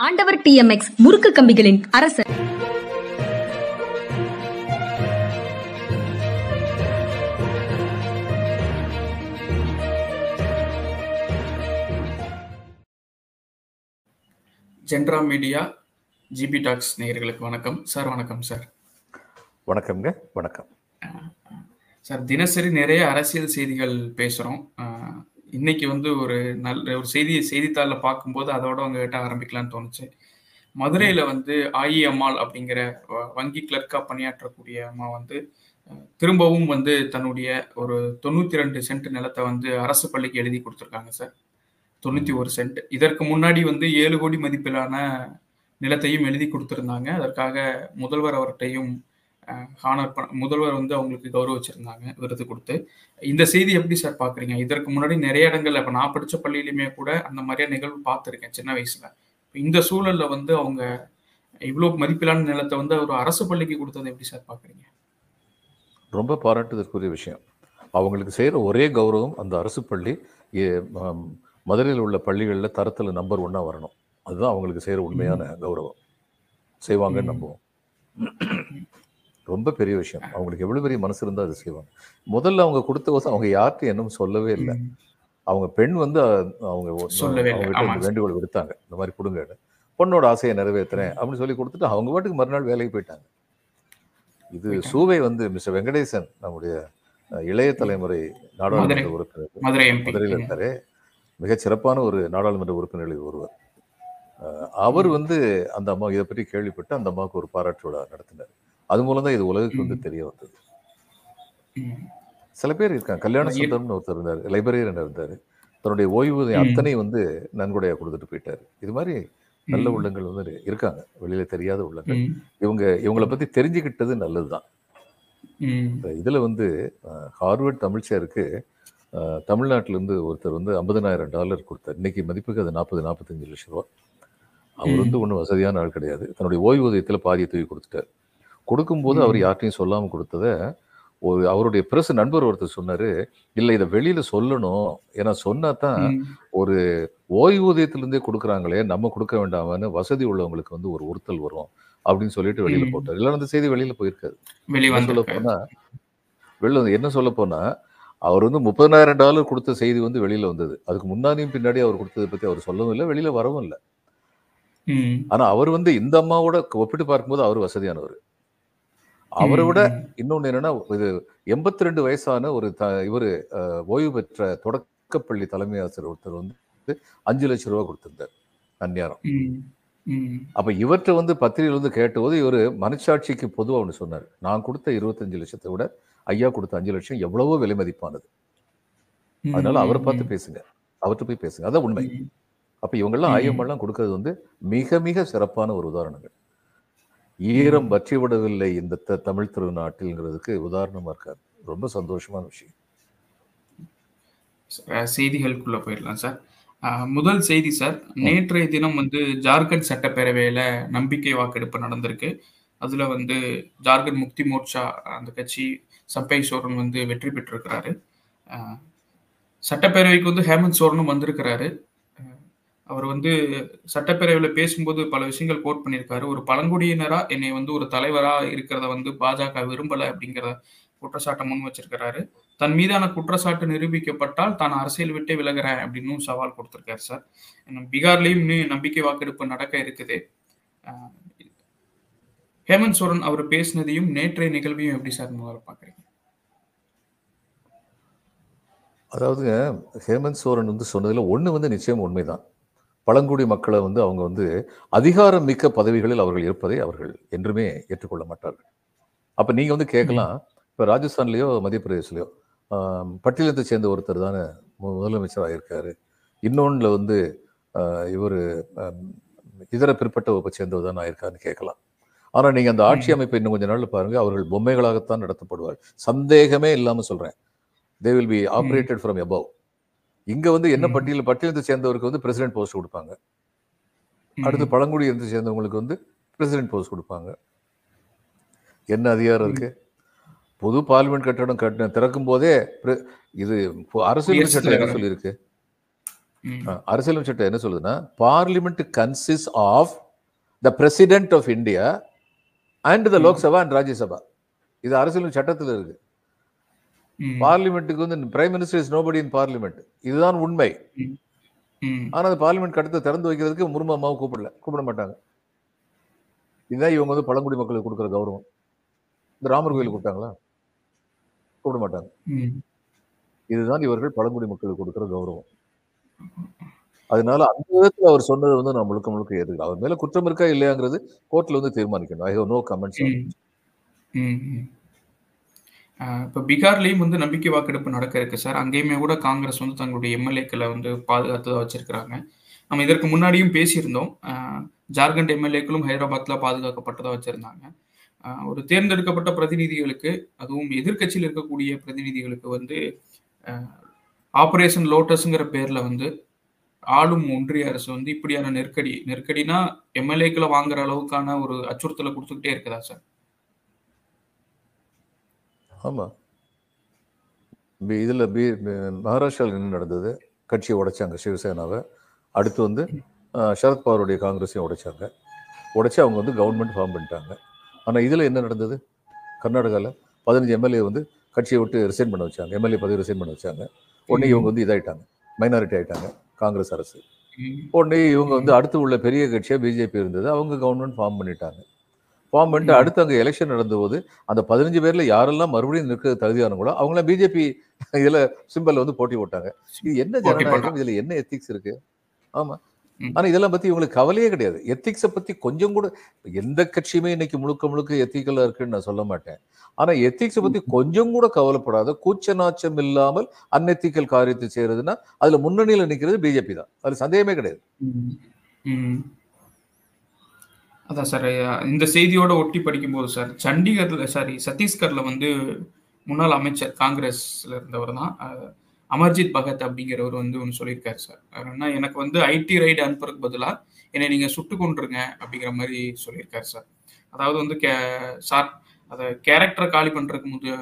ஆண்டவர் டிஎம்எக்ஸ் முறுக்கு கம்பிகளின் அரசர் ஜென்ரா மீடியா ஜிபி டாக்ஸ் நேயர்களுக்கு வணக்கம். சார் வணக்கம் சார் வணக்கம்ங்க வணக்கம். சார் தினசரி நிறைய அரசியல் செய்திகள் பேசுகிறோம் இன்னைக்கு வந்து ஒரு நல்ல ஒரு செய்தி செய்தித்தாளில் பார்க்கும்போது அதோட உங்ககிட்ட ஆரம்பிக்கலாம்னு தோணுச்சு. மதுரையில் வந்து ஆயி அம்மாள் அப்படிங்கிற வ- வங்கி கிளர்க்காக பணியாற்றக்கூடிய அம்மா வந்து திரும்பவும் வந்து தன்னுடைய ஒரு தொண்ணூற்றி ரெண்டு சென்ட் நிலத்தை வந்து அரசு பள்ளிக்கு எழுதி கொடுத்துருக்காங்க சார். தொண்ணூற்றி ஒரு சென்ட் இதற்கு முன்னாடி வந்து ஏழு கோடி மதிப்பிலான நிலத்தையும் எழுதி கொடுத்துருந்தாங்க. அதற்காக முதல்வர் அவர்கிட்டையும் ஹானர் முதல்வர் வந்து அவங்களுக்கு கௌரவிச்சிருந்தாங்க விருது கொடுத்து. இந்த செய்தி எப்படி சார் பார்க்குறீங்க இதற்கு முன்னாடி நிறைய இடங்கள்ல இப்போ நான் படித்த பள்ளியிலுமே கூட அந்த மாதிரியான நிகழ்வு பார்த்துருக்கேன் சின்ன வயசுல. இந்த சூழல்ல வந்து அவங்க இவ்வளோ மதிப்பிலான நிலத்தை வந்து ஒரு அரசு பள்ளிக்கு கொடுத்ததை எப்படி சார் பார்க்குறீங்க ரொம்ப பாராட்டுதற்குரிய விஷயம். அவங்களுக்கு செய்கிற ஒரே கௌரவம் அந்த அரசு பள்ளி மதுரையில் உள்ள பள்ளிகளில் தரத்தில் நம்பர் ஒன்றா வரணும். அதுதான் அவங்களுக்கு செய்கிற உண்மையான கௌரவம். செய்வாங்கன்னு. நம்புவோம். ரொம்ப பெரிய விஷயம். அவங்களுக்கு எவ்வளோ பெரிய மனசு இருந்தால் அது செய்வாங்க. முதல்ல அவங்க கொடுத்த கோசம் அவங்க யார்கிட்டையும் என்னும் சொல்லவே இல்லை. அவங்க பெண் வந்து அவங்க. அவங்க வேண்டுகோள் விடுத்தாங்க. இந்த மாதிரி கொடுங்கன்னு பொண்ணோட ஆசையை நிறைவேற்றுறேன் அப்படின்னு சொல்லி கொடுத்துட்டு அவங்க பாட்டுக்கு மறுநாள் வேலைக்கு போயிட்டாங்க. இது. சூவை வந்து மிஸ்டர் வெங்கடேசன் நம்முடைய இளைய தலைமுறை நாடாளுமன்ற. உறுப்பினர். மதுரையில் இருக்காரு. மிகச் சிறப்பான ஒரு நாடாளுமன்ற உறுப்பினர்களில் ஒருவர். அவர் வந்து அந்த அம்மா இதை பற்றி கேள்விப்பட்டு அந்த அம்மாவுக்கு ஒரு பாராட்டு விழா நடத்தினார். அது மூலம் தான் இது உலகுக்கு வந்து தெரிய வந்தது. சில பேர் இருக்காங்க. கல்யாண சுந்தரம்னு ஒருத்தர் இருந்தார் லைப்ரரியன் இருந்தார் தன்னுடைய ஓய்வூதியம். அத்தனை வந்து நன்கொடையா கொடுத்துட்டு போயிட்டாரு. இது மாதிரி நல்ல. உள்ளங்கள் வந்து இருக்காங்க. வெளியில தெரியாத உள்ளங்கள். இவங்க இவங்களை பத்தி தெரிஞ்சுக்கிட்டது நல்லதுதான். இதுல வந்து ஹார்வர்ட் தமிழ்ச்சியாருக்கு அஹ், தமிழ்நாட்டுல இருந்து ஒருத்தர் வந்து ஐம்பதனாயிரம் டாலர் கொடுத்தார். இன்னைக்கு மதிப்புக்கு அது நாற்பது நாற்பத்தஞ்சு லட்சம் ரூபா. அவர். வந்து ஒன்றும் வசதியான ஆள் கிடையாது. தன்னுடைய ஓய்வூதியத்தில் பாதியை தூக்கி கொடுத்துட்டார். கொடுக்கும்போது அவர். யார்ட்டையும் சொல்லாமல் கொடுத்ததை ஒரு அவருடைய பிரஸ் நண்பர் ஒருத்தர் சொன்னாரு இல்லை இதை வெளியில சொல்லணும் ஏன்னா சொன்னா தான். ஒரு ஓய்வூதியத்திலிருந்தே கொடுக்குறாங்களே நம்ம கொடுக்க வேண்டாமான்னு வசதி உள்ளவங்களுக்கு வந்து ஒரு உறுத்தல் வரும் அப்படின்னு சொல்லிட்டு வெளியில. போட்டார் இல்லைன்னா அந்த செய்தி வெளியில போயிருக்காது சொல்ல போனா வெளில வந்து என்ன சொல்ல போனா அவர் வந்து முப்பதாயிரம் டாலர் கொடுத்த செய்தி வந்து வெளியில வந்தது அதுக்கு முன்னாடியும் பின்னாடி அவர் கொடுத்ததை பத்தி அவர் சொல்லவும் இல்லை வெளியில வரவும் இல்லை. ஆனா அவர் வந்து இந்த அம்மாவோட ஒப்பிட்டு பார்க்கும்போது அவர் வசதியானவர் அவரை. விட. இன்னொன்னு என்னன்னா இது எண்பத்தி ரெண்டு வயசான ஒரு த இவர் ஓய்வு பெற்ற தொடக்கப்பள்ளி தலைமை ஆசிரியர் ஒருத்தர் வந்து அஞ்சு லட்சம் ரூபாய் கொடுத்திருந்தார் அந்நியாரம். அப்ப இவர்கிட்ட வந்து பத்திரிகையில் வந்து கேட்டபோது இவர் மனசாட்சிக்கு பொதுவா ஒன்று சொன்னார் நான் கொடுத்த இருபத்தஞ்சு லட்சத்தை விட ஐயா கொடுத்த அஞ்சு லட்சம் எவ்வளவோ விலை மதிப்பானது அதனால அவரை பார்த்து. பேசுங்க அவர்கிட்ட போய் பேசுங்க அதான் உண்மை. அப்ப இவங்கெல்லாம் ம். ஐயமெல்லாம் கொடுக்கறது வந்து மிக மிக சிறப்பான ஒரு உதாரணங்கள் ஈரம் பற்றி விடவில்லை இந்த த- தமிழ் திருநாட்டில்ங்கிறதுக்கு உதாரணமா இருக்காரு. ரொம்ப சந்தோஷமான விஷயம். செய்திகளுக்குள்ள போயிடலாம் சார். முதல் செய்தி சார் நேற்றைய தினம் வந்து ஜார்க்கண்ட் சட்டப்பேரவையில நம்பிக்கை வாக்கெடுப்பு நடந்திருக்கு. அதுல வந்து ஜார்க்கண்ட் முக்தி மோர்ச்சா அந்த கட்சி சப்பை சோரன் வந்து வெற்றி பெற்றிருக்கிறாரு. சட்டப்பேரவைக்கு வந்து ஹேமந்த் சோரனும் வந்திருக்கிறாரு. அவர் வந்து சட்டப்பேரவையில் பேசும்போது பல விஷயங்கள் கோட் பண்ணியிருக்காரு. ஒரு பழங்குடியினரா என்னை வந்து ஒரு தலைவரா இருக்கிறத வந்து பாஜக விரும்பல அப்படிங்கிற குற்றச்சாட்டை முன் வச்சிருக்கிறாரு. தன் மீதான குற்றச்சாட்டு நிரூபிக்கப்பட்டால் தான் அரசியல் விட்டே விலகிறேன் அப்படின்னு சவால் கொடுத்திருக்காரு சார். பீகார்லயும் இன்னும் நம்பிக்கை வாக்கெடுப்பு நடக்க இருக்குது. ஹேமந்த் சோரன் அவர் பேசினதையும் நேற்றைய நிகழ்வையும் எப்படி சார் முதல்ல பாக்குறீங்க அதாவது ஹேமந்த் சோரன் வந்து சொன்னதுல ஒண்ணு வந்து நிச்சயம் உண்மைதான். பழங்குடி மக்களை வந்து அவங்க வந்து அதிகாரம் மிக்க பதவிகளில் அவர்கள் இருப்பதை அவர்கள் என்றுமே ஏற்றுக்கொள்ள மாட்டார்கள். அப்ப நீங்க வந்து கேட்கலாம் இப்ப ராஜஸ்தான்லயோ மத்திய பிரதேசலயோ பட்டியலத்தை சேர்ந்த ஒருத்தர் தானே மு- முதலமைச்சராக இருக்காரு. இன்னொன்னுல வந்து இவர் இதர பிற்பட்ட வகுப்பை சேர்ந்தவர் தான் ஆயிருக்காருன்னு கேட்கலாம். ஆனா நீங்க அந்த ஆட்சி அமைப்பை இன்னும் கொஞ்ச நாள்ல பாருங்க அவர்கள் பொம்மைகளாகத்தான் நடத்தப்படுவார் சந்தேகமே இல்லாம சொல்றேன். They will be operated from above. இங்க வந்து என்ன. பட்டியல் பட்டியலத்தை சேர்ந்தவருக்கு வந்து பிரசிடென்ட் போஸ்ட் கொடுப்பாங்க அடுத்து பழங்குடி இருந்து சேர்ந்தவங்களுக்கு வந்து பிரசிடென்ட் போஸ்ட் கொடுப்பாங்க என்ன அதிகாரம் இருக்கு புது பார்லிமெண்ட் கட்டடம் கட்ட திறக்கும் போதே இது அரசியல் சட்டம் என்ன. சொல்லியிருக்கு அரசியலமைப்பு சட்டம் என்ன சொல்லுதுன்னா parliament consist of the president of India and the. Lok Sabha and Rajya Sabha இது அரசியல் சட்டத்தில் இருக்கு. பார்லிமெண்ட்டுக்கு வந்து prime minister is nobody in parliament. இதுதான் உண்மை. ஆனா அந்த பார்லிமெண்ட் கட்டத்தை திறந்து வைக்கிறதுக்கு முர்மு அம்மாவை கூப்பிடல. கூப்பிட மாட்டாங்க. இதுதான் இவங்க வந்து பழங்குடி மக்களுக்கு கொடுக்குற கௌரவம். இந்த ராமர் கோயில் கூப்பிட்டாங்களா? கூப்பிட மாட்டாங்க. இதுதான் இவர்கள் பழங்குடி மக்களுக்கு கொடுக்குற கௌரவம். அதனால அந்த விதத்துல அவர் சொன்னது வந்து நான் முழுக்க முழுக்க ஏற்றுக்கலாம் அவர் மேல குற்றம் இருக்கா இல்லையாங்கிறது கோர்ட்ல வந்து தீர்மானிக்கணும். ஐ ஹவ் நோ கமெண்ட்ஸ் இப்போ பீகார்லேயும் வந்து நம்பிக்கை வாக்கெடுப்பு நடக்க இருக்கு சார். அங்கேயுமே கூட காங்கிரஸ் வந்து தங்களுடைய எம்எல்ஏக்களை வந்து பாதுகாத்ததாக வச்சிருக்கிறாங்க. நம்ம இதற்கு முன்னாடியும் பேசியிருந்தோம். ஜார்க்கண்ட் எம்எல்ஏக்களும் ஹைதராபாத்ல பாதுகாக்கப்பட்டதா வச்சிருந்தாங்க. ஒரு தேர்ந்தெடுக்கப்பட்ட பிரதிநிதிகளுக்கு அதுவும் எதிர்க்கட்சியில் இருக்கக்கூடிய பிரதிநிதிகளுக்கு வந்து ஆபரேஷன் லோட்டஸ்ங்கிற பேர்ல வந்து ஆளும் ஒன்றிய அரசு வந்து இப்படியான நெருக்கடி நெருக்கடினா எம்எல்ஏக்களை வாங்குற அளவுக்கான ஒரு அச்சுறுத்தலை கொடுத்துக்கிட்டே இருக்குதா சார்? ஆமா. பி- இதுல பி மகாராஷ்டிராவில் என்ன நடந்தது? கட்சியை உடைச்சாங்க சிவசேனாவை. அடுத்து வந்து சரத்பவாருடைய காங்கிரஸையும் உடைச்சாங்க. உடைச்சு அவங்க வந்து கவர்மெண்ட் ஃபார்ம் பண்ணிட்டாங்க. ஆனா இதுல என்ன நடந்தது? கர்நாடகாவில் பதினஞ்சு எம்எல்ஏ வந்து கட்சியை விட்டு ரிசைன் பண்ண வச்சாங்க. எம்எல்ஏ பதவி ரிசைன் பண்ண வச்சாங்க. உடனே இவங்க வந்து இதாயிட்டாங்க. மைனாரிட்டி ஆயிட்டாங்க காங்கிரஸ் அரசு. உடனே இவங்க வந்து அடுத்து உள்ள பெரிய கட்சியா பிஜேபி இருந்தது. அவங்க கவர்மெண்ட் ஃபார்ம் பண்ணிட்டாங்க. ஃபார்ம் பண்ணிட்டு. அடுத்து அங்கே எலெக்ஷன் நடந்தபோது அந்த பதினஞ்சு பேர்ல யாரெல்லாம் மறுபடியும் நிற்க தகுதியானவங்களோ அவங்களாம் பிஜேபி இதுல சிம்பல்ல வந்து போட்டி போட்டாங்க. இது என்ன ஜனநாயகம். இதுல என்ன எத்திக்ஸ் இருக்கு? ஆமா. ஆனா இதெல்லாம் பத்தி இவங்களுக்கு கவலையே கிடையாது. எத்திக்ஸை பத்தி கொஞ்சம் கூட எந்த கட்சியுமே இன்னைக்கு முழுக்க முழுக்க எத்திக்கலா இருக்குன்னு நான் சொல்ல மாட்டேன். ஆனா எத்திக்ஸை பத்தி கொஞ்சம் கூட கவலைப்படாத கூச்ச நாச்சம் இல்லாமல் அன்எத்திக்கல் காரியத்தை செய்யறதுன்னா அதுல முன்னணியில நிக்கிறது பிஜேபி தான். அதுல சந்தேகமே கிடையாது. அதான் சார் இந்த செய்தியோட ஒட்டி படிக்கும்போது சார் சண்டிகர்ல சாரி சத்தீஸ்கர்ல வந்து முன்னாள் அமைச்சர் காங்கிரஸ்ல இருந்தவர் தான். அமர்ஜித் பகத் அப்படிங்கிறவர் வந்து ஒன்று சொல்லியிருக்காரு சார் அவர் என்ன எனக்கு வந்து ஐடி ரைடு அனுப்புறதுக்கு பதிலாக என்னை நீங்கள் சுட்டு கொண்டுருங்க அப்படிங்கிற மாதிரி சொல்லியிருக்காரு சார் அதாவது வந்து கே சார் அதை கேரக்டரை காலி பண்ணுறதுக்கு முத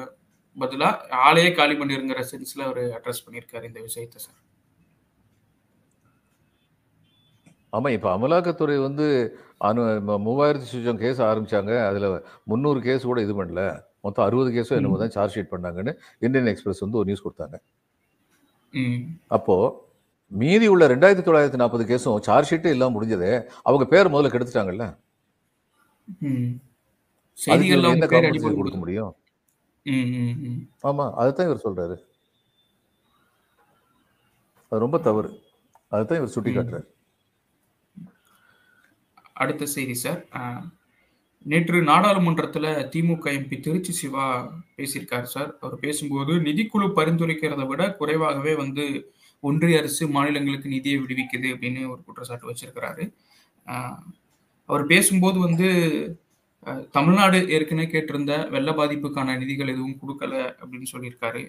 பதிலாக ஆளையே காலி பண்ணிருங்கிற சென்ஸில் அவர் அட்ரஸ் பண்ணியிருக்காரு இந்த விஷயத்தை சார் ஆமாம் இப்போ அமலாக்கத்துறை வந்து அனு மூவாயிரத்தி சுஜம் கேஸ் ஆரம்பிச்சாங்க. அதுல முந்நூறு கேஸ் கூட இது பண்ணல. மொத்தம் அறுபது கேஸோ என்னமோ தான் சார்ஜ் ஷீட் பண்ணாங்கன்னு இந்தியன் எக்ஸ்பிரஸ் வந்து ஒரு நியூஸ் கொடுத்தாங்க. ம். அப்போ மீதி உள்ள ரெண்டாயிரத்தி தொள்ளாயிரத்தி நாற்பது கேஸும் சார்ஜ் ஷீட்டே இல்லாம முடிஞ்சதே அவங்க பேர் முதல்ல கெடுத்துட்டாங்கல்ல? என்ன காம்பன்சேஷன் கொடுக்க முடியும்? ஆமா அதுதான் இவர் சொல்றாரு. அது ரொம்ப தவறு. அதுதான் இவர் சுட்டி. காட்டுறாரு அடுத்த செய்தி சார். நேற்று நாடாளுமன்றத்தில் திமுக எம்பி திருச்சி சிவா பேசியிருக்காரு சார். அவர் பேசும்போது நிதிக்குழு பரிந்துரைக்கிறத விட குறைவாகவே வந்து ஒன்றிய அரசு மாநிலங்களுக்கு நிதியை விடுவிக்குது அப்படின்னு ஒரு குற்றச்சாட்டு வச்சிருக்கிறாரு. அவர் பேசும்போது வந்து தமிழ்நாடு ஏற்கனவே கேட்டிருந்த வெள்ள பாதிப்புக்கான நிதிகள் எதுவும் கொடுக்கல அப்படின்னு சொல்லியிருக்காரு.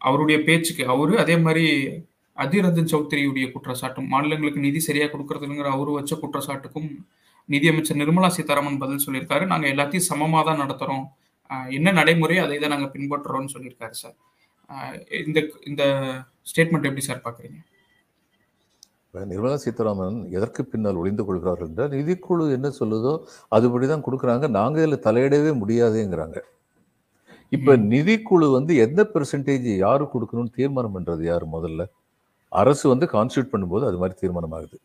அவருடைய பேச்சுக்கு அவரு அதே மாதிரி அதிர் ரஞ்சன் சௌத்ரியுடைய குற்றச்சாட்டும் மாநிலங்களுக்கு நிதி சரியா கொடுக்கறதுங்கிற அவரு வச்ச குற்றச்சாட்டுக்கும் நிதியமைச்சர் நிர்மலா சீதாராமன் பதில் சொல்லியிருக்காரு. நாங்க எல்லாத்தையும் சமமா தான் நடத்துறோம். ஆஹ் என்ன நடைமுறை அதை தான் நாங்க பின்பற்றுறோம்னு சொல்லியிருக்காரு சார். இந்த இந்த ஸ்டேட்மெண்ட் எப்படி சார் பாக்குறீங்க இப்ப நிர்மலா சீதாராமன் எதற்கு பின்னால் ஒளிந்து கொள்கிறார்கள் என்றால் நிதிக்குழு என்ன சொல்லுதோ அதுபடி தான் கொடுக்குறாங்க. நாங்க இதில் தலையிடவே முடியாதேங்கிறாங்க. இப்ப. நிதிக்குழு வந்து எந்த பெர்சன்டேஜ் யாரு கொடுக்கணும்னு தீர்மானம் பண்றது யார் முதல்ல? அரசு வந்து கான்ஸ்டியூட் பண்ணும்போது அது மாதிரி தீர்மானம் ஆகுது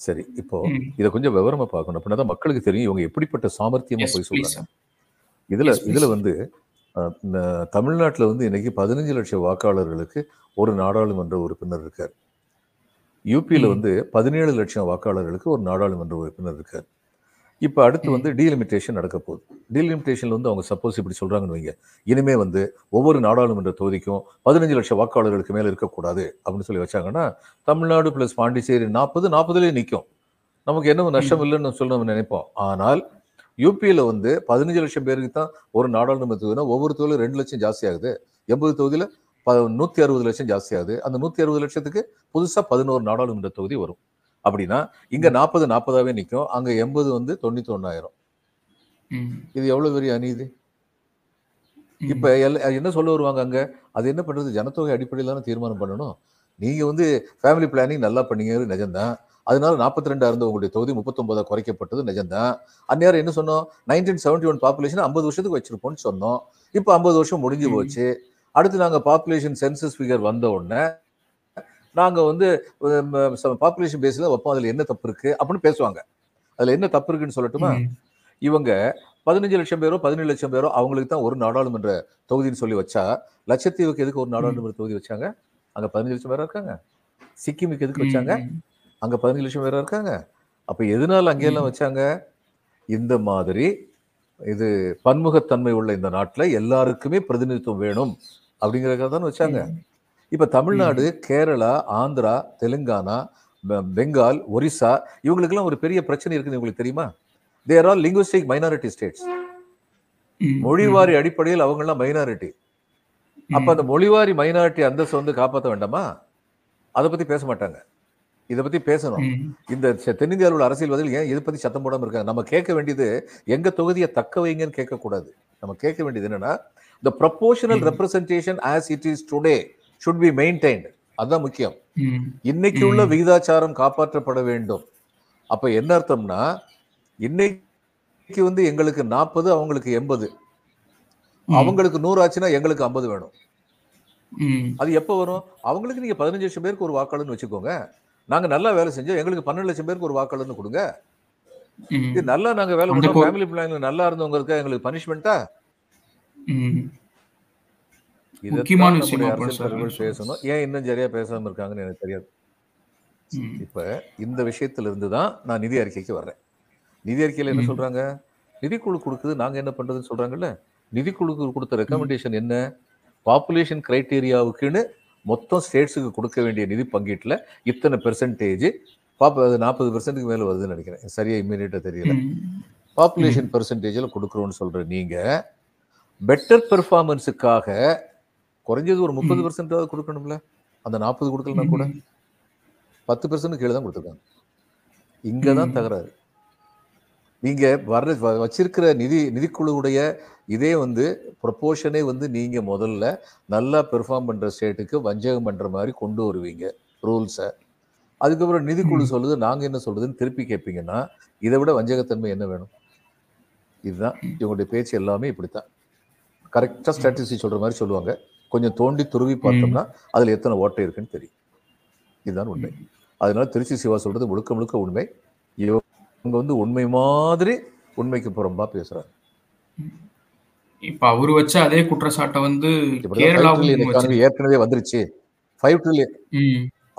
சரி இப்போ. இதை கொஞ்சம் விவரமா பார்க்கணும் அப்படின்னா தான் மக்களுக்கு தெரியும் இவங்க எப்படிப்பட்ட சாமர்த்தியமா போய் சொல்றாங்க இதுல. இதுல வந்து தமிழ்நாட்டுல வந்து இன்னைக்கு பதினஞ்சு லட்சம் வாக்காளர்களுக்கு ஒரு நாடாளுமன்ற உறுப்பினர் இருக்கார் யூபியில. வந்து பதினேழு லட்சம் வாக்காளர்களுக்கு ஒரு நாடாளுமன்ற உறுப்பினர் இருக்கார் இப்போ அடுத்து வந்து டீலிமிட்டேஷன் நடக்க போகுது. டீலிமிட்டேஷன்ல வந்து அவங்க சப்போஸ் இப்படி சொல்றாங்கன்னு வைங்க. இனிமே வந்து ஒவ்வொரு நாடாளுமன்ற தொகுதிக்கும் பதினஞ்சு லட்சம் வாக்காளர்களுக்கு மேலே இருக்கக்கூடாது அப்படின்னு சொல்லி வச்சாங்கன்னா தமிழ்நாடு பிளஸ் பாண்டிச்சேரி நாற்பது நாற்பதுலேயே நிற்கும் நமக்கு என்ன நஷ்டம் இல்லைன்னு சொல்லி நம்ம நினைப்போம். ஆனால் யூபியில் வந்து பதினஞ்சு லட்சம் பேருக்கு தான் ஒரு நாடாளுமன்ற தொகுதினா ஒவ்வொரு தொகுதியிலும் ரெண்டு லட்சம் ஜாஸ்தி ஆகுது. எண்பது தொகுதியில் ப நூற்றி அறுபது லட்சம் ஜாஸ்தி ஆகுது. அந்த நூற்றி அறுபது லட்சத்துக்கு புதுசாக பதினோரு நாடாளுமன்ற தொகுதி வரும். அப்படின்னா இங்க நாற்பது நாற்பதாவே நிற்கும் அங்க எண்பது வந்து தொண்ணூத்தி ஒன்னாயிரம். இது எவ்வளவு பெரிய அநீதி. இப்ப என்ன சொல்ல வருவாங்க அங்க? அது என்ன பண்றது? ஜனத்தொகை அடிப்படையில் தானே தீர்மானம் பண்ணணும். நீங்க வந்து ஃபேமிலி பிளானிங் நல்லா பண்ணீங்க நிஜம்தான். அதனால நாற்பத்தி ரெண்டா இருந்த உங்களுடைய தொகுதி முப்பத்தொன்பதா குறைக்கப்பட்டது நிஜம்தான். அந்நேரம் என்ன சொன்னோம்? நைன்டீன் செவன்டி ஒன் பாப்புலேஷன் ஐம்பது வருஷத்துக்கு வச்சிருப்போம்னு சொன்னோம். இப்போ ஐம்பது வருஷம் முடிஞ்சு. போச்சு. அடுத்து நாங்க பாப்புலேஷன் சென்சஸ் ஃபிகர் வந்த உடனே நாங்க வந்து பாப்புலேஷன் பேஸ்ல வைப்போம். அதுல என்ன தப்பு இருக்கு? அப்படின்னு பேசுவாங்க. அதுல என்ன தப்பு இருக்குன்னு சொல்லட்டுமா. இவங்க பதினஞ்சு லட்சம் பேரோ பதினேழு லட்சம் பேரோ அவங்களுக்கு தான் ஒரு நாடாளுமன்ற தொகுதின்னு சொல்லி வச்சா லட்சத்தீவுக்கு எதுக்கு ஒரு நாடாளுமன்ற தொகுதி வச்சாங்க? அங்க பதினஞ்சு லட்சம் பேரா இருக்காங்க. சிக்கிமுக்கு எதுக்கு வச்சாங்க. அங்க பதினஞ்சு லட்சம் பேரா இருக்காங்க. அப்ப எதனால அங்கெல்லாம் வச்சாங்க? இந்த மாதிரி இது பன்முகத்தன்மை உள்ள இந்த நாட்டுல எல்லாருக்குமே பிரதிநிதித்துவம் வேணும் அப்படிங்கறதுக்காக தான் வச்சாங்க இப்ப தமிழ்நாடு கேரளா ஆந்திரா தெலுங்கானா பெங்கால் ஒரிசா இவங்களுக்கெல்லாம் ஒரு பெரிய பிரச்சனை இருக்குன்னு உங்களுக்கு தெரியுமா? There all linguistic minority states. மொழிவாரி அடிப்படையில் அவங்கெல்லாம் மைனாரிட்டி அப்ப அந்த மொழிவாரி மைனாரிட்டி அந்தஸ்து வந்து காப்பாற்ற வேண்டாமா? அதை பத்தி பேச மாட்டாங்க. இதை பத்தி பேசணும். இந்த தென்னிந்தியாவில் உள்ள அரசியல்வாதிகள் ஏன் இதை பத்தி சத்தம் போடாம இருக்காங்க? நம்ம கேட்க வேண்டியது எங்க தொகுதியை தக்க வைங்கன்னு கேட்க கூடாது நம்ம கேட்க வேண்டியது என்னன்னா the proportional ம். representation as it is should be maintained. அதான் முக்கியம். இன்னைக்கு உள்ள. விகிதாச்சாரம் காப்பாற்றப்பட வேண்டும். அப்ப என்ன அர்த்தம்னா இன்னைக்கு வந்து எங்களுக்கு நாற்பது அவங்களுக்கு எண்பது. அவங்களுக்கு நூறு ஆச்சுன்னா எங்களுக்கு ஐம்பது வேணும். அது எப்போ வரும்? அவங்களுக்கு நீங்க பதினஞ்சு லட்சம் பேருக்கு ஒரு வாக்காளர்னு வச்சுக்கோங்க. நாங்க நல்லா வேலை செஞ்சோம். எங்களுக்கு பன்னெண்டு லட்சம் பேருக்கு ஒரு வாக்காளர்னு கொடுங்க. இது நல்லா நாங்க வேலை பண்ணோம் போ- ஃபேமிலி பிளான்ல நல்லா இருந்தவங்களுக்கு எங்களுக்கு பனிஷ்மெண்ட்டா முக்கியமான விஷயமா பேசணும். ஏன் இன்னும் சரியா பேசாம இருக்காங்கன்னு எனக்கு தெரியாது. இப்ப இந்த விஷயத்துல இருந்து தான் நான் நிதி அறிக்கைக்கு வர்றேன். நிதி அறிக்கையில என்ன. சொல்றாங்க? நிதிக்குழு கொடுக்குது நாங்க என்ன பண்றதுன்னு சொல்றாங்கல்ல? நிதிக்குழுக்கு கொடுத்த ரெக்கமெண்டேஷன் என்ன? பாப்புலேஷன் கிரைட்டீரியாவுக்குன்னு மொத்தம் ஸ்டேட்ஸுக்கு கொடுக்க வேண்டிய நிதி பங்கீட்டுல இத்தனை பெர்சன்டேஜ் பாப்ப அது நாற்பது பெர்சன்ட்டுக்கு மேல வருதுன்னு நினைக்கிறேன். சரியா இம்மீடியட்டா தெரியல. பாப்புலேஷன் பெர்சன்டேஜில் கொடுக்குறோம்னு சொல்ற நீங்க பெட்டர் பெர்ஃபார்மன்ஸுக்காக குறைஞ்சது ஒரு முப்பது. பெர்சன்டாவது கொடுக்கணும்ல. அந்த நாற்பது கொடுக்கலனா கூட பத்து பெர்சன்ட் கீழே தான் கொடுத்துருக்காங்க. இங்க தான். தகராறு. நீங்க வர்ற வ- வச்சிருக்கிற நிதி நிதிக்குழுவுடைய இதே வந்து ப்ரொப்போர்ஷனே வந்து நீங்க முதல்ல நல்லா பெர்ஃபார்ம் பண்ற ஸ்டேட்டுக்கு வஞ்சகம் பண்ற மாதிரி கொண்டு வருவீங்க ரூல்ஸை அதுக்கப்புறம் நிதிக்குழு. சொல்லுது நாங்க என்ன சொல்றதுன்னு திருப்பி கேட்பீங்கன்னா இதை விட வஞ்சகத்தன்மை என்ன வேணும்? இதுதான். இவங்களுடைய பேச்சு எல்லாமே இப்படித்தான். கரெக்டா ஸ்ட்ராட்டஜி சொல்ற மாதிரி சொல்லுவாங்க. கொஞ்சம் தோண்டி துருவி பார்த்தோம்னா அதுல எத்தனை ஓட்டை இருக்குன்னு தெரியும். இதுதான் உண்மை. அதனால திருச்சி சிவா சொல்றது முழுக்க முழுக்க உண்மை. இவங்க வந்து உண்மை மாதிரி உண்மைக்கு புறம்பா பேசுறாங்க. இப்ப அவரு வச்ச அதே குற்றச்சாட்டை வந்து ஏற்கனவே வந்துருச்சு. Five trillion.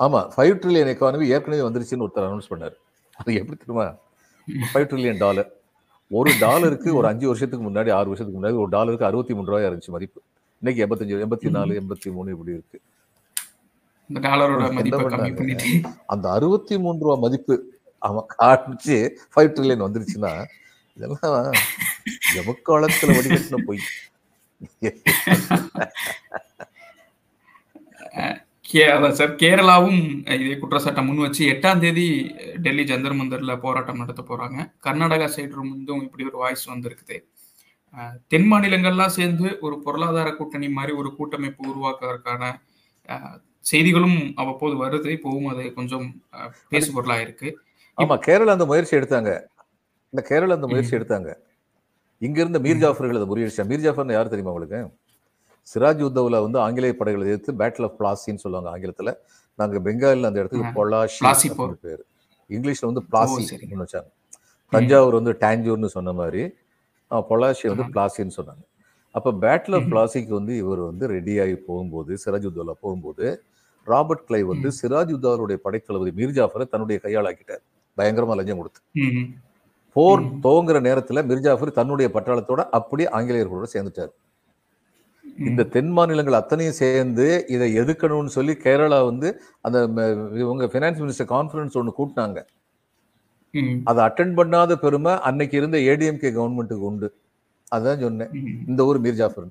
ஆமா ஃபைவ் ட்ரில்லியன் எக்கானமி ஏற்கனவே வந்துருச்சுன்னு ஒருத்தர் அனௌன்ஸ் பண்ணாரு. அது எப்படி தெரியுமா? ஃபைவ் ட்ரில்லியன் டாலர் ஒரு டாலருக்கு ஒரு அஞ்சு வருஷத்துக்கு முன்னாடி ஆறு வருஷத்துக்கு முன்னாடி ஒரு டாலருக்கு அறுபத்தி மூணு ரூபாயா இருந்துச்சு மதிப்பு. இன்னைக்கு எண்பத்தஞ்சு எண்பத்தி நாலு எண்பத்தி மூணு இப்படி இருக்கு. அந்த அறுபத்தி மூணு ரூபா மதிப்பு அவன் காமிச்சு ஃபைவ் ட்ரில்லியன் வந்துருச்சுன்னா இதெல்லாம் எவக்காலத்துல வடிகட்டின போய். அதான் சார் கேரளாவும் இதே குற்றச்சாட்டை முன் வச்சு எட்டாம் தேதி டெல்லி ஜந்தர் மந்தர்ல போராட்டம் நடத்த போறாங்க. கர்நாடகா சைடு இருந்தும் இப்படி ஒரு வாய்ஸ் வந்திருக்குது. தென் மாநிலங்கள்லாம் சேர்ந்து ஒரு பொருளாதார கூட்டணி மாதிரி ஒரு கூட்டமைப்பு உருவாக்குவதற்கான செய்திகளும் அவ்வப்போது வருது. இப்போவும் அது கொஞ்சம் பேசு பொருளா இருக்கு. ஆமா கேரளா அந்த முயற்சி எடுத்தாங்க. இந்த கேரளா அந்த முயற்சி. எடுத்தாங்க. இங்க இருந்த மீர் ஜாஃபர்கள் அதை முறியடிச்சாங்க. மீர் ஜாஃபர்னு யார் தெரியுமா உங்களுக்கு? சிராஜ் உத்தவ்ல வந்து ஆங்கிலேய படைகளை எதிர்த்து பேட்டில் ஆஃப் பிளாசின்னு சொல்லுவாங்க ஆங்கிலத்துல. நாங்க பெங்காலில் அந்த இடத்துக்கு. பொலாஷி போர். இங்கிலீஷ்ல வந்து பிளாசி வச்சாங்க. தஞ்சாவூர் வந்து டாஞ்சூர்னு சொன்ன மாதிரி. பொலாஷி வந்து. பிளாசின்னு சொன்னாங்க அப்ப பேட்டில் ஆஃப். பிளாசிக்கு வந்து இவர் வந்து ரெடியாகி போகும்போது சிராஜ் உத்தவ்ல போகும்போது ராபர்ட் கிளைவ் வந்து ம். சிராஜ் உத்தவருடைய படைத்தளபதி மீர் ஜாஃபரை தன்னுடைய கையாளாக்கிட்டார் பயங்கரமா லஞ்சம் கொடுத்து. போர். துவங்குற நேரத்துல மிர்ஜாஃபர் தன்னுடைய பட்டாளத்தோட அப்படியே ஆங்கிலேயர்களோட சேர்ந்துட்டார். இந்த தென் மாநிலங்கள் அத்தனையும் சேர்ந்து இதை எதுக்கணும்னு சொல்லி கேரளா வந்து அந்த இவங்க ஃபினான்ஸ் மினிஸ்டர் கான்ஃபரன்ஸ் ஒன்று கூட்டினாங்க. அதை அட்டன் பண்ணாத பெருமை அன்னைக்கு இருந்த ஏடிஎம்கே கவர்மெண்ட்டுக்கு உண்டு. அதான் சொன்னேன். இந்த ஊர் மீர் ஜாஃபர்.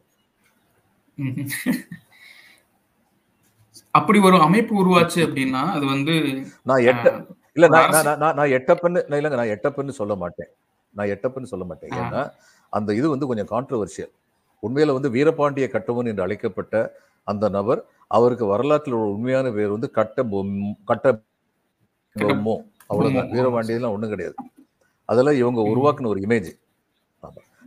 அப்படி ஒரு அமைப்பு உருவாச்சு அப்படின்னா அது வந்து நான் எட்ட இல்ல நான் நான் எட்டப்பன்னு நான் இல்லைங்க நான் எட்டப்பன்னு சொல்ல மாட்டேன். நான் எட்டப்பன்னு சொல்ல மாட்டேன். ஏன்னா அந்த இது வந்து கொஞ்சம் கான்ட்ரவர்ஷியல் உண்மையில வந்து வீரபாண்டிய கட்டவன் என்று அழைக்கப்பட்ட அந்த நபர் அவருக்கு வரலாற்றில் ஒரு உண்மையான பேர் வந்து கட்ட பொம் கட்ட பொம்மோ அவ்வளவுதான். பொம்மோ. வீரபாண்டியெல்லாம் ஒண்ணும் கிடையாது. அதெல்லாம் இவங்க. உருவாக்குன ஒரு இமேஜ்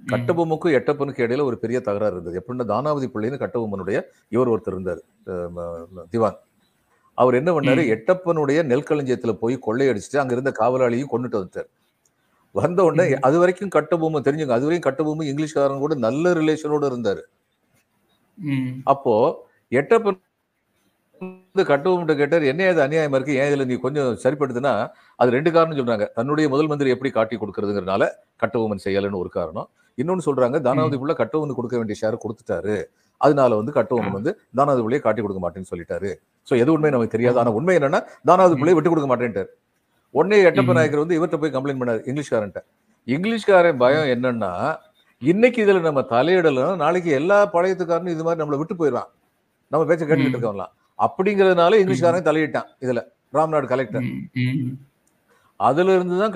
கட்டபொம்முக்கும் எட்டப்பனுக்கும் இடையில ஒரு பெரிய தகராறு இருந்தது. எப்படின்னா தானாவதி பிள்ளைன்னு கட்டபொம்மனுடைய இவர் ஒருத்தர் இருந்தார். திவான். அவர் என்ன பண்ணாரு. எட்டப்பனுடைய நெல்களஞ்சியத்துல போய் கொள்ளையடிச்சிட்டு அங்க இருந்த காவலாளியும் கொண்டுட்டு வந்துட்டார். வந்த உடனே. அது வரைக்கும் கட்டபொம்மன் தெரிஞ்சுங்க அது வரைக்கும் கட்டபொம்மன் இங்கிலீஷ்காரன் கூட நல்ல ரிலேஷனோட இருந்தாரு. அப்போ எட்டப்பன் வந்து கட்டபொம்மன் கேட்டார் என்ன இது அநியாயமா இருக்கு? ஏன் இதுல நீ கொஞ்சம் சரிப்படுத்துனா? அது ரெண்டு காரணம் சொல்றாங்க. தன்னுடைய முதல் மந்திரி எப்படி காட்டி கொடுக்கறதுங்கிறனால கட்டபொம்மன் செய்யலைன்னு ஒரு காரணம். இன்னொன்னு சொல்றாங்க தானாவதி புள்ள கட்டபொம்மன் கொடுக்க வேண்டிய ஷேர் கொடுத்துட்டாரு. அதனால வந்து கட்டபொம்மன் வந்து தானாவதி பிள்ளையை காட்டி கொடுக்க மாட்டேன்னு சொல்லிட்டாரு. சோ எது உண்மை நமக்கு தெரியாது? ஆனா உண்மை என்னன்னா தானாவதி பிள்ளையை விட்டு கொடுக்க மாட்டேன்ட்டார். உடனே எட்டப்ப. நாயக்கர் வந்து இவர்கிட்ட போய் கம்ப்ளைண்ட் பண்ணாரு இங்கிலீஷ்காரன்ட்ட. இங்கிலீஷ்காரன் பயம் என்னன்னா இன்னைக்கு இதுல நம்ம தலையிடலாம் நாளைக்கு எல்லா பழையத்துக்காரனும் இது மாதிரி நம்மளை விட்டு போயிடலாம் நம்ம பேச்ச கேட்டுக்கிட்டு ம். அப்படிங்கறதுனால இங்கிலீஷ்காரன் தலையிட்டான் இதுல. ராம்நாடு கலெக்டர். அதுல இருந்து தான்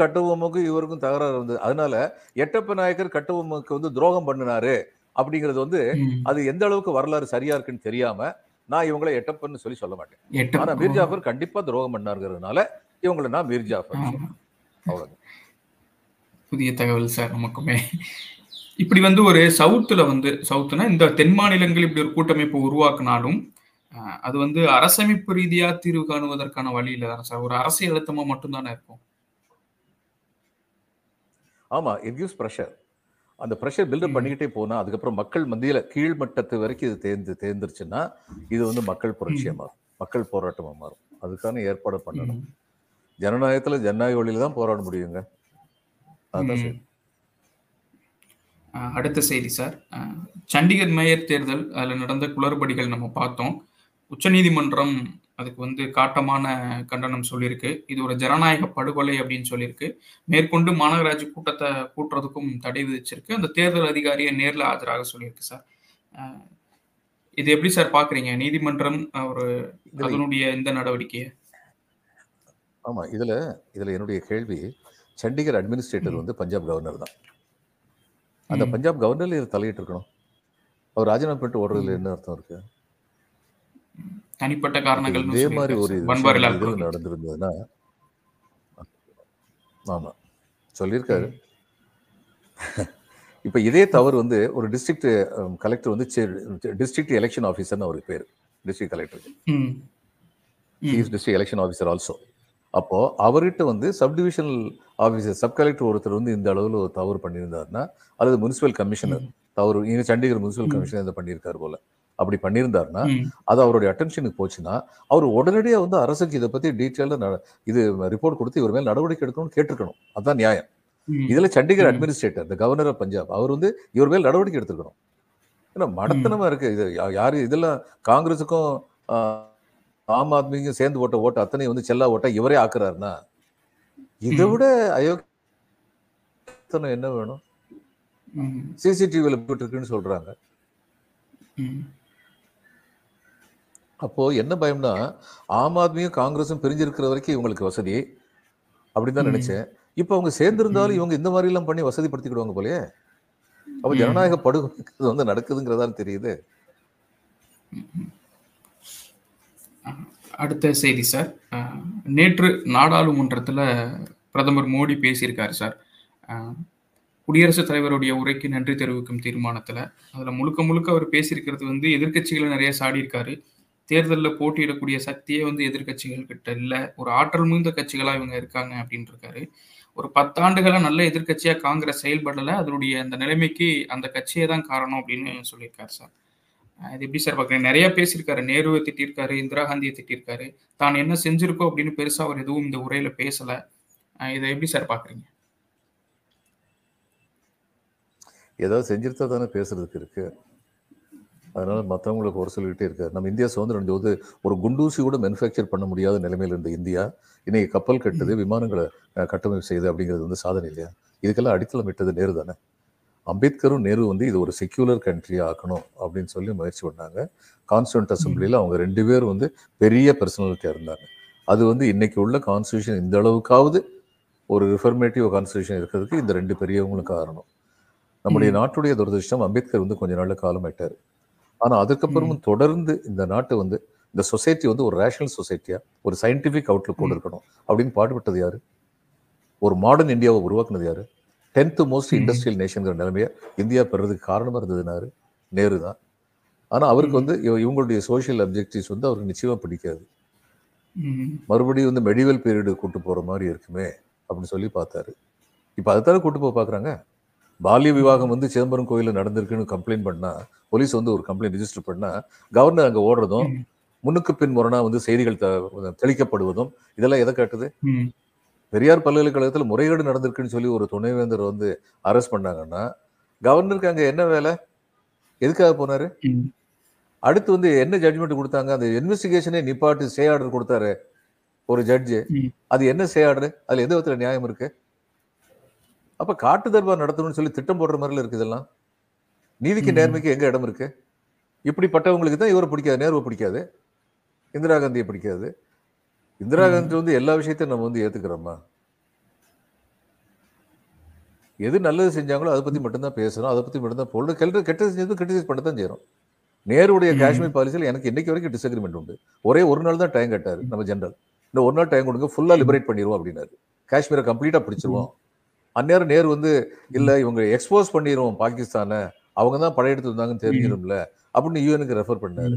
இவருக்கும் தகராறு இருந்தது அதனால எட்டப்ப நாயக்கர் கட்டபொம்முக்கு வந்து துரோகம் பண்ணினாரு அப்படிங்கிறது வந்து. அது எந்த அளவுக்கு வரலாறு சரியா இருக்குன்னு தெரியாம நான் இவங்களை எட்டப்பன்னு சொல்லி சொல்ல மாட்டேன். ஆனா மீர் ஜாஃபர் கண்டிப்பா துரோகம் பண்ணாருங்கிறதுனால இவங்களை நான் மீர் ஜாஃபர். அவ்வளவுதான். புதிய தகவல் சார் நமக்குமே. இப்படி வந்து ஒரு சவுத்துல வந்து சவுத்துனா இந்த தென் மாநிலங்கள் இப்படி ஒரு கூட்டமைப்பு உருவாக்குனாலும் அது வந்து அரசமைப்பு ரீதியா தீர்வு காணுவதற்கான வழி இல்லை தானே சார். ஒரு அரசியல் அழுத்தமா மட்டும்தானே இருக்கும். ஆமா இட் கிவ்ஸ் ப்ரெஷர் அந்த ப்ரெஷர் பில்டப். பண்ணிக்கிட்டே போனா அதுக்கப்புறம் மக்கள் மத்தியில கீழ்மட்டத்து வரைக்கும் இது தேர்ந்து தேர்ந்துருச்சுன்னா இது வந்து மக்கள் புரட்சியா மாறும். மக்கள் போராட்டமா மாறும். அதுக்கான ஏற்பாடு பண்ணணும். ஜனநாயகத்துல ஜனநாயக வழியில தான் போராட முடியுங்க. அதான். சரி. அடுத்த செய்தி சார். சண்டிகர் மேயர் தேர்தல் அதுல நடந்த குளறுபடிகள் நம்ம பார்த்தோம். உச்சநீதிமன்றம் அதுக்கு வந்து காட்டமான கண்டனம் சொல்லியிருக்கு. இது ஒரு ஜனநாயக படுகொலை அப்படின்னு சொல்லியிருக்கு. மேற்கொண்டு மாநகராட்சி கூட்டத்தை கூட்டுறதுக்கும் தடை விதிச்சிருக்கு. அந்த தேர்தல் அதிகாரியை நேர்ல ஆஜராக சொல்லியிருக்கு சார். இது எப்படி சார் பாக்குறீங்க? நீதிமன்றம் ஒரு அதனுடைய இந்த நடவடிக்கையை? ஆமா இதுல இதுல என்னுடைய கேள்வி சண்டிகர் அட்மினிஸ்ட்ரேட்டர். வந்து பஞ்சாப் கவர்னர் தான். அந்த. பஞ்சாப் கவர்னர்ல இது தலையிட்டு இருக்கணும் அவர் ராஜினாமா பண்ணிட்டு ஓடுறதுல. என்ன அர்த்தம் இருக்கு? தனிப்பட்ட இப்ப காரணங்கள்னு இதே மாதிரி ஒரு புரோஹித் நடந்திருந்ததுன்னா ஆமா சொல்லியிருக்காரு. இப்ப இதே தவறு வந்து ஒரு டிஸ்ட்ரிக்ட் கலெக்டர் வந்து டிஸ்ட்ரிக்ட் எலெக்ஷன் ஆஃபீஸர்னு அவருக்கு பேர் டிஸ்ட்ரிக்ட் கலெக்டருக்கு. ம். Is district election officer also அப்போ அவர்கிட்ட வந்து sub divisional officer sub collector ஒருத்தர் வந்து இந்த அளவில் ஒரு தவறு பண்ணியிருந்தாருன்னா அல்லது முனிசிபல் கமிஷனர். தவறு இங்க சண்டிகர் முனிசிபல். கமிஷனர் இதை பண்ணியிருக்காரு போல அப்படி பண்ணியிருந்தாருன்னா. அது அவருடைய அட்டென்ஷனுக்கு போச்சுன்னா அவர் உடனடியா வந்து அரசுக்கு இதை பத்தி டீட்டெயிலாக இது ரிப்போர்ட் கொடுத்து இவர் மேல் நடவடிக்கை எடுக்கணும்னு கேட்டிருக்கணும் அதான் நியாயம். இதுல சண்டிகர். அட்மினிஸ்ட்ரேட்டர் இந்த கவர்னர் ஆஃப் பஞ்சாப் அவர் வந்து இவர் மேல் நடவடிக்கை எடுத்துக்கணும் ஏன்னா மடத்தனமா இருக்கு இது யாரு இதெல்லாம் காங்கிரஸுக்கும் ஆம் ஆத்மிக்கும் சேர்ந்து ஓட்ட ஓட்டு அத்தனை வந்து செல்லா ஓட்ட இவரே ஆக்குறாருன்னா இதை. விட அயோக்கியத்தனம் என்ன வேணும். சிசிடிவியில் இருக்குன்னு சொல்றாங்க ம். அப்போ என்ன பயம்னா ஆம் ஆத்மியும் காங்கிரஸும் பிரிஞ்சிருக்கிற வரைக்கும் இவங்களுக்கு வசதி அப்படின்னு தான். நினைச்சேன் இப்போ அவங்க சேர்ந்திருந்தாலும். இவங்க இந்த மாதிரி எல்லாம் பண்ணி வசதிப்படுத்திக்கிடுவாங்க போலயே அப்ப. ஜனநாயக படுகொலை வந்து நடக்குதுங்கிறதா தெரியுது அடுத்த செய்தி சார் நேற்று நாடாளுமன்றத்தில் பிரதமர் மோடி பேசியிருக்காரு சார் குடியரசுத் தலைவருடைய உரைக்கு நன்றி தெரிவிக்கும் தீர்மானத்தில் அதில் முழுக்க முழுக்க அவர் பேசியிருக்கிறது வந்து எதிர்க்கட்சிகளை நிறைய சாடியிருக்காரு தேர்தலில் போட்டியிடக்கூடிய சக்தியே வந்து எதிர்க்கட்சிகள் கிட்ட இல்லை. ஒரு ஆற்றல் மிகுந்த கட்சிகளாக இவங்க இருக்காங்க அப்படின்னு இருக்காரு ஒரு பத்தாண்டுகளா நல்ல எதிர்கட்சியாக காங்கிரஸ் செயல்படலை. அதனுடைய அந்த நிலைமைக்கு அந்த கட்சியே தான் காரணம் அப்படின்னு சொல்லியிருக்காரு சார். இது எப்படி சார் பார்க்குறேன் நிறைய பேசியிருக்காரு. நேருவை திட்டிருக்காரு இந்திரா காந்தியை திட்டிருக்காரு தான் என்ன செஞ்சிருக்கோம் அப்படின்னு பெருசாக அவர் எதுவும் இந்த உரையில் பேசலை. இதை எப்படி சார் பார்க்குறீங்க? ஏதாவது செஞ்சிருந்தா தானே பேசுறதுக்கு இருக்கு. அதனால மற்றவங்களுக்கு ஒரு சொல்லிக்கிட்டே இருக்காரு. நம்ம இந்தியா சுதந்திரம் போது ஒரு குண்டூசி கூட மேனுஃபேக்சர் பண்ண முடியாத நிலைமையில இருந்த இந்தியா இன்னைக்கு கப்பல் கட்டுது விமானங்களை கட்டமைப்பு செய்யுது அப்படிங்கிறது வந்து சாதனை இல்லையா? இதுக்கெல்லாம் அடித்தளம் இட்டது நேரு தானே. அம்பேத்கரும் நேரு வந்து இது ஒரு செக்யூலர் கண்ட்ரி ஆக்கணும் அப்படின்னு சொல்லி முயற்சி பண்ணாங்க. கான்ஸ்டியூண்ட் அசம்பிளியில் அவங்க ரெண்டு பேரும் வந்து பெரிய பர்சனாலிட்டியாக இருந்தாங்க. அது வந்து இன்னைக்கு உள்ள கான்ஸ்டியூஷன் இந்த அளவுக்காவது ஒரு ரிஃபர்மேட்டிவ் கான்ஸ்டியூஷன் இருக்கிறதுக்கு இந்த ரெண்டு பெரியவங்களும் காரணம். நம்முடைய. நாட்டுடைய துரதிருஷ்டம் அம்பேத்கர் வந்து கொஞ்ச நாள்ல காலம் ஆயிட்டாரு ஆனா அதுக்கப்புறமும் தொடர்ந்து இந்த நாட்டு வந்து இந்த சொசைட்டி வந்து ஒரு ரேஷனல் சொசைட்டியா ஒரு சயின்டிபிக் அவுட்லுக் கொண்டு இருக்கணும் அப்படின்னு பாடுபட்டது யாரு? ஒரு மாடர்ன் இந்தியாவை உருவாக்குனது யாரு? Tenth most. இண்டஸ்ட்ரியல் நேஷன்கிற நிலைமையை இந்தியா பெறதுக்கு காரணமா இருந்ததுனாரு நேரு தான். ஆனா அவருக்கு. வந்து இவ- இவங்களுடைய சோஷியல் அப்ஜெக்டிவ்ஸ் வந்து அவருக்கு நிச்சயமா பிடிக்காது. மறுபடியும் வந்து மெடிவல் பீரியடு கூட்டு போற மாதிரி இருக்குமே அப்படின்னு சொல்லி பார்த்தாரு. இப்போ அதுதானே கூட்டு போக பார்க்குறாங்க பால்ய விவாகம் வந்து சிதம்பரம் கோயிலில் நடந்திருக்குன்னு கம்ப்ளைண்ட் பண்ணா போலீஸ் வந்து ஒரு கம்ப்ளைண்ட் ரிஜிஸ்டர் பண்ணா கவர்னர் அங்கே ஓடுறதும். முன்னுக்கு பின் முரணா வந்து செய்திகள் தெளிக்கப்படுவதும் இதெல்லாம் எதை காட்டுது. பெரியார் பல்கலைக்கழகத்தில் முறைகேடு நடந்திருக்குன்னு சொல்லி ஒரு துணைவேந்தர் வந்து அரெஸ்ட் பண்ணாங்கன்னா கவர்னருக்கு அங்கே என்ன வேலை எதுக்காக போனாரு. அடுத்து வந்து என்ன ஜட்ஜ்மெண்ட் கொடுத்தாங்க அந்த இன்வெஸ்டிகேஷனே நிப்பாட்டு ஸ்டே ஆர்டர் கொடுத்தாரு ஒரு ஜட்ஜு. அது என்ன ஸ்டே ஆர்டர் அதுல எந்த விதத்துல நியாயம் இருக்கு அப்ப காட்டு தர்பார் நடத்தணும்னு சொல்லி திட்டம் போடுற மாதிரில இருக்கு இதெல்லாம். நீதிக்கு. நேர்மைக்கு எங்க இடம் இருக்கு? இப்படிப்பட்டவங்களுக்கு தான் இவரை பிடிக்காது நேருவை பிடிக்காது. இந்திரா காந்தியை பிடிக்காது. இந்திரா. காந்தி வந்து எல்லா விஷயத்தையும் நம்ம வந்து ஏத்துக்கிறோமா? எது நல்லது செஞ்சாங்களோ அதை பத்தி மட்டும்தான் பேசுறோம் அதை பத்தி மட்டும்தான் போடுறோம் கெட்ட கெட்டது செஞ்சது கிரிட்டிசைஸ் பண்ண தான் செய்யறோம். நேருடைய. காஷ்மீர் பாலிசியில் எனக்கு இன்னைக்கு வரைக்கும் டிசக்ரிமெண்ட் உண்டு. ஒரே ஒரு நாள் தான் டைம் கேட்டாரு. நம்ம ஜெனரல் இந்த ஒரு நாள் டைம் கொடுங்க ஃபுல்லா லிபரேட் பண்ணிடுவோம் அப்படின்னாரு. காஷ்மீரை கம்ப்ளீட்டா பிடிச்சிருவோம். அந்நேரம் நேரு வந்து இல்ல இவங்க எக்ஸ்போஸ் பண்ணிடுவோம் பாகிஸ்தானை. அவங்க தான் படையெடுத்து வந்தாங்கன்னு தெரிஞ்சிடும்ல அப்படின்னு யூஎனுக்கு ரெஃபர் பண்ணாரு.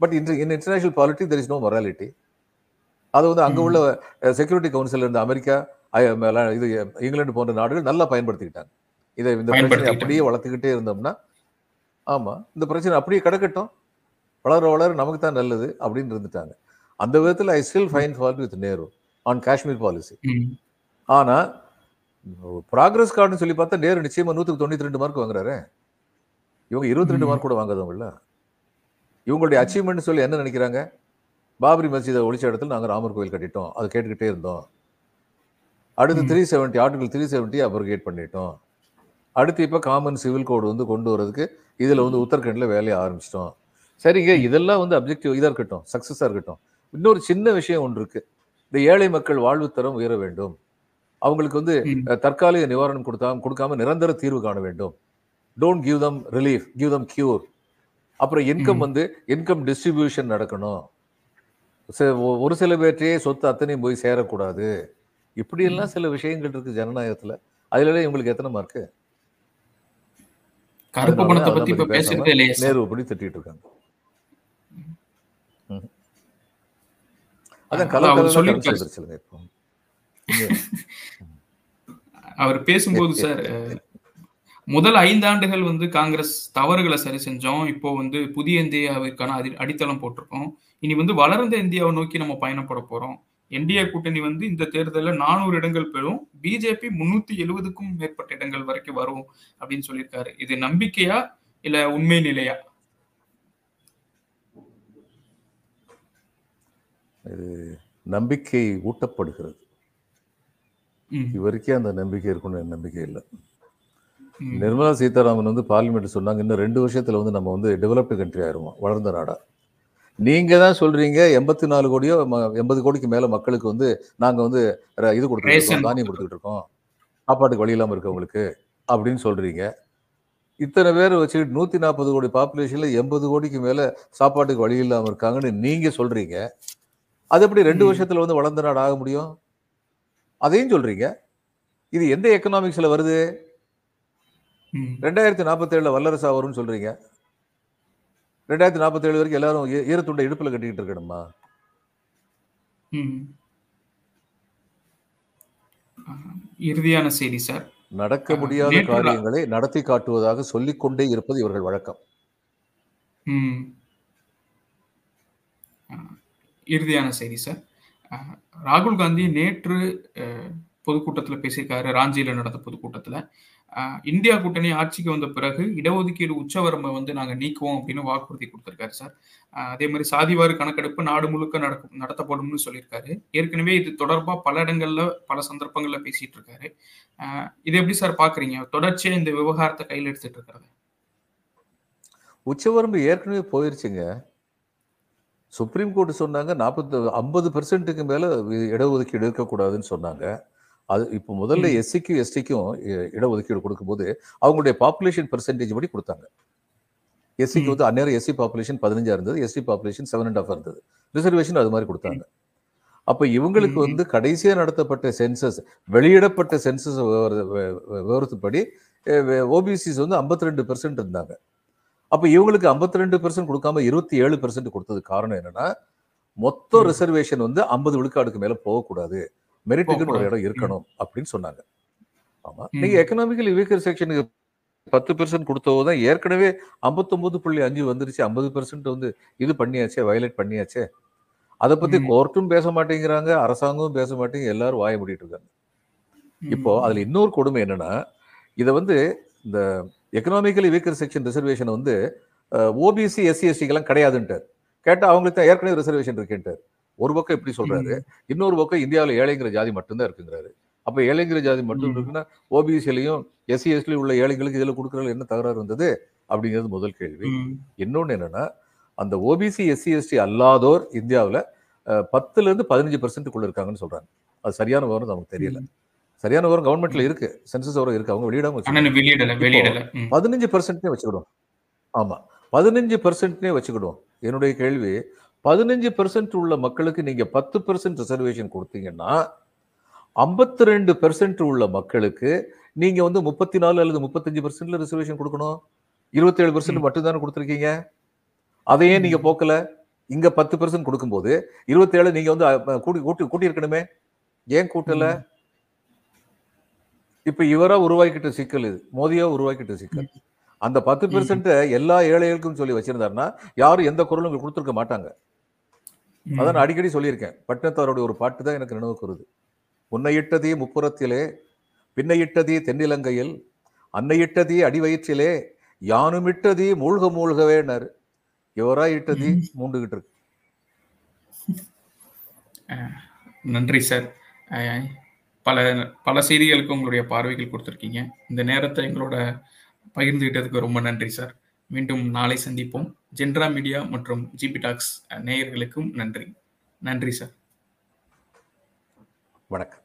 But inter in international polity there is no morality அது வந்து அங்க. உள்ள செக்யூரிட்டி கவுன்சில் இருந்த அமெரிக்கா இது இங்கிலாந்து போன்ற நாடுகள் நல்லா பயன்படுத்திக்கிட்டாங்க. இதை இந்த பிரச்சனை. அப்படியே வளர்த்துக்கிட்டே இருந்தோம்னா ஆமா இந்த பிரச்சனை அப்படியே கிடக்கட்டும். வளர வளர நமக்கு தான் நல்லது அப்படின்னு இருந்துட்டாங்க. அந்த விதத்துல I still fine fault with Nehru on Kashmir policy ம். ப்ராக்ரஸ் கார்டுன்னு சொல்லி பார்த்தா நேரு நிச்சயமா நூத்துக்கு தொண்ணூத்தி ரெண்டு மார்க் வாங்குறாரு. இவங்க இருபத்தி ரெண்டு. மார்க் கூட வாங்காதவங்கல்ல இவங்களுடைய அச்சீவ்மெண்ட் சொல்லி என்ன நினைக்கிறாங்க? பாபரி மஸ்ஜிதை ஒழிச்ச இடத்துல நாங்க ராமர் கோயில் கட்டிட்டோம். அதை கேட்டுக்கிட்டே இருந்தோம். அடுத்து. Three seventy article three seventy abrogate பண்ணிட்டோம். அடுத்து இப்போ காமன் சிவில் கோடு வந்து கொண்டு வரதுக்கு இதுல வந்து உத்தரகண்ட்ல வேலையை ஆரம்பிச்சிட்டோம். சரிங்க இதெல்லாம் வந்து அப்ஜெக்டிவ் இதா இருக்கட்டும் சக்சஸா இருக்கட்டும். இன்னொரு சின்ன விஷயம் ஒன்று இருக்கு. இந்த ஏழை மக்கள் வாழ்வு தரம் உயர வேண்டும். அவங்களுக்கு வந்து தற்காலிக நிவாரணம் கொடுத்தாம கொடுக்காம நிரந்தர தீர்வு காண வேண்டும். Don't give them relief give them cure அப்புறம் இன்கம். வந்து இன்கம் டிஸ்ட்ரிபியூஷன் நடக்கணும். ஒரு சில பேர்ட்டே சொத்து அத்தனையும் போய் சேரக்கூடாது. இப்படியெல்லாம் சில விஷயங்கள் இருக்கு ஜனநாயகத்துல. அதுல இவங்களுக்கு எத்தனை மார்க்கு கருப்பு பணத்தை பத்தி இப்ப பேசுறதே இல்லையா நேரு படி திட்டிட்டு இருக்காங்க. அதான் கலர் வந்துருச்சுங்க இப்போ. அவர் பேசும்போது சார் முதல் ஐந்தாண்டுகள் வந்து காங்கிரஸ் தவறுகளை சரி செஞ்சோம். இப்போ வந்து புதிய இந்தியாவிற்கான அடி அடித்தளம் போட்டிருக்கோம். இனி வந்து வளர்ந்த இந்தியாவை நோக்கி நம்ம பயணப்பட போறோம். என்டிஏ கூட்டணி வந்து இந்த தேர்தலில் நானூறு இடங்கள் பெறும். பிஜேபி முன்னூத்தி எழுபதுக்கும் மேற்பட்ட இடங்கள் வரைக்கும் வரும் அப்படின்னு சொல்லியிருக்காரு. இது நம்பிக்கையா இல்ல உண்மை நிலையா? நம்பிக்கை ஊட்டப்படுகிறது. இவருக்கே அந்த நம்பிக்கை இருக்கும்னு நம்பிக்கை இல்லை. நிர்மலா சீதாராமன் வந்து பார்லிமெண்ட் சொன்னாங்க இன்னும் ரெண்டு வருஷத்துல வந்து நம்ம வந்து டெவலப்டு கண்ட்ரி ஆயிருவோம் வளர்ந்த நாடா. நீங்க தான் சொல்றீங்க எண்பத்தி நாலு கோடியோ எண்பது கோடிக்கு மேல மக்களுக்கு வந்து நாங்க வந்து இது ரேஷன் தானியம் கொடுத்துட்டு இருக்கோம் சாப்பாட்டுக்கு வழி இல்லாம இருக்கவங்களுக்கு அப்படின்னு சொல்றீங்க. இத்தனை பேர் வச்சுக்கிட்டு நூத்தி நாற்பது கோடி பாப்புலேஷன்ல எண்பது கோடிக்கு மேல சாப்பாட்டுக்கு வழி இல்லாம இருக்காங்கன்னு நீங்க சொல்றீங்க. அது எப்படி ரெண்டு. வருஷத்துல வந்து வளர்ந்த நாடு ஆக முடியும்? அதையும் சொல்றீங்க. இது எந்த எக்கனாமிக்ஸ்ல வருது? ரெண்டாயிரத்தி நாற்பத்தேழுல வல்லரசா வரும்னு சொல்றீங்க. ரெண்டாயிரத்தி நாற்பத்தேழு வரைக்கும் எல்லாரும் ஈரத்துண்டை இடுப்புல கட்டிக்கிட்டு இருக்கணுமா? இறுதியான செய்தி சார். நடக்க முடியாத காரியங்களை நடத்தி காட்டுவதாக சொல்லிக்கொண்டே இருப்பது இவர்கள் வழக்கம். இறுதியான செய்தி சார். ராகுல் காந்தி நேற்று பொதுக்கூட்டத்தில் பேசியிருக்காரு. ராஞ்சியில் நடந்த பொதுக்கூட்டத்தில். இந்தியா கூட்டணி ஆட்சிக்கு வந்த பிறகு இடஒதுக்கீடு உச்சவரம்பை வந்து நாங்கள் நீக்குவோம் அப்படின்னு வாக்குறுதி கொடுத்துருக்காரு சார். அதே மாதிரி சாதிவாறு கணக்கெடுப்பு நாடு முழுக்க நடக்கும் நடத்தப்படும்னு சொல்லியிருக்காரு. ஏற்கனவே இது தொடர்பாக பல இடங்களில் பல சந்தர்ப்பங்களில் பேசிட்டு இருக்காரு இது எப்படி சார் பார்க்குறீங்க தொடர்ச்சியாக இந்த விவகாரத்தை கையில் எடுத்துட்டு இருக்கிறது? உச்சவரம்பு ஏற்கனவே போயிருச்சுங்க. சுப்ரீம் கோர்ட் சொன்னாங்க நாற்பத்தி ஐம்பது பெர்சென்ட்டுக்கு மேல இடஒதுக்கீடு இருக்கக்கூடாதுன்னு சொன்னாங்க அது இப்போ முதல்ல. எஸ்சிக்கும் எஸ்டிக்கும் இடஒதுக்கீடு கொடுக்கும்போது அவங்களுடைய பாப்புலேஷன் பெர்சன்டேஜ் படி கொடுத்தாங்க எஸ்சிக்கு. வந்து அந்நேரம் எஸ்சி பாப்புலேஷன் பதினஞ்சா இருந்தது SC population seven and half இருந்தது ரிசர்வேஷன் அது மாதிரி கொடுத்தாங்க அப்ப இவங்களுக்கு. வந்து கடைசியா நடத்தப்பட்ட சென்சஸ் வெளியிடப்பட்ட சென்சஸ் விவரத்துப்படி ஓபிசிஸ் வந்து 52% ரெண்டு பெர்சென்ட் இருந்தாங்க அப்ப இவங்களுக்கு 52% ரெண்டு பெர்சென்ட் கொடுக்காம இருபத்தி ஏழு பெர்சென்ட் கொடுத்தது காரணம் என்னன்னா மொத்த. ரிசர்வேஷன் வந்து ஐம்பது விழுக்காடுக்கு மேல போகக்கூடாது மெரிட்டுக்குன்னு ஒரு. இடம் இருக்கணும் அப்படின்னு சொன்னாங்க ஆமா. நீங்க எக்கனாமிக்கலி வீக்கர் செக்ஷனுக்கு பத்து பெர்சென்ட் கொடுத்தவோ தான் ஏற்கனவே ஐம்பத்தொன்பது புள்ளி அஞ்சு வந்துருச்சு ஐம்பது பெர்சென்ட் வந்து இது பண்ணியாச்சே வயலேட் பண்ணியாச்சே அதை பத்தி. கோர்ட்டும் பேச மாட்டேங்கிறாங்க அரசாங்கமும் பேச மாட்டேங்க எல்லாரும் வாய மூடிட்டு இருக்காங்க இப்போ. அதுல இன்னொரு கொடுமை என்னன்னா இதை வந்து இந்த எக்கனாமிக்கலி வீக்கர் செக்ஷன் ரிசர்வேஷன் வந்து ஓபிசி எஸ்சி எஸ்டிக்கெல்லாம் கிடையாதுன்ட்டார். கேட்டா அவங்களுக்கு தான் ஏற்கனவே ரிசர்வேஷன் இருக்குன்ட்டார். ஒரு பக்கம் இப்படி சொல்றாரு. இன்னொரு பக்கம் இந்தியாவில் ஏழைங்கிற ஜாதி மட்டும்தான் இருக்குங்கிறாரு. அப்ப ஏழைங்கிற ஜாதி மட்டும். இருக்குன்னா ஓபிசிலையும் எஸ்சி எஸ்டிலையும் உள்ள ஏழைங்களுக்கு இதுல கொடுக்கறதுல என்ன தகராறு இருந்தது அப்படிங்கிறது முதல் கேள்வி. ம். இன்னொன்னு என்னன்னா அந்த ஓபிசி எஸ்சி எஸ்டி அல்லாதோர் இந்தியாவில் பத்துல இருந்து பதினஞ்சு பெர்சென்ட்டுக்குள்ள இருக்காங்கன்னு சொல்றாங்க. அது சரியான விவரம் நமக்கு தெரியல. சரியான விவரம் கவர்மெண்ட்ல இருக்கு. சென்சஸ் விவரம் இருக்கு. அவங்க வெளியிடாம. பதினஞ்சு பெர்சென்ட்னே வச்சுக்கிடும் ஆமா. பதினஞ்சு பெர்சென்ட்னே வச்சுக்கிடும் என்னுடைய கேள்வி பதினஞ்சு பெர்சென்ட் உள்ள மக்களுக்கு நீங்க பத்து பெர்சென்ட் ரிசர்வேஷன் கொடுத்தீங்கன்னா ஐம்பத்தி ரெண்டு பெர்சென்ட் உள்ள மக்களுக்கு நீங்க வந்து முப்பத்தி நாலு அல்லது முப்பத்தஞ்சு பெர்சென்ட்ல ரிசர்வேஷன் கொடுக்கணும். இருபத்தேழு பெர்சென்ட் ம். மட்டும் தானே கொடுத்துருக்கீங்க. அதையே நீங்க. போக்கல. இங்க பத்து பெர்சென்ட் கொடுக்கும்போது இருபத்தேழு நீங்க வந்து கூட்டி கூட்டி கூட்டி இருக்கணுமே ஏன் கூட்டல. இப்ப இவரா உருவாக்கிட்ட சிக்கல் இது. மோதியா உருவாக்கிட்ட சிக்கல். அந்த பத்து பெர்சென்ட்டை எல்லா ஏழைகளுக்கும் சொல்லி வச்சிருந்தாருன்னா யாரும் எந்த குரலும் கொடுத்துருக்க மாட்டாங்க. அதான் நான் அடிக்கடி சொல்லியிருக்கேன். பட்டினத்தாருடைய ஒரு பாட்டு தான் எனக்கு நினைவுக்கு வருது. உன்னையிட்டதே முப்புறத்திலே பின்னையிட்டதே தென்னிலங்கையில் அன்னையிட்டதே அடிவயிற்றிலே யானுமிட்டதே மூழ்க மூழ்கவேனாரு இவரா இட்டதி மூண்டுகிட்டு இருக்கு. நன்றி சார். பல பல செய்திகளுக்கு உங்களுடைய பார்வைகள் கொடுத்துருக்கீங்க. இந்த நேரத்தை எங்களோட பகிர்ந்துகிட்டதுக்கு ரொம்ப நன்றி சார். மீண்டும் நாளை சந்திப்போம். ஜென்ரா மீடியா மற்றும் ஜிபி டாக்ஸ் நேயர்களுக்கும் நன்றி. நன்றி சார். வணக்கம்.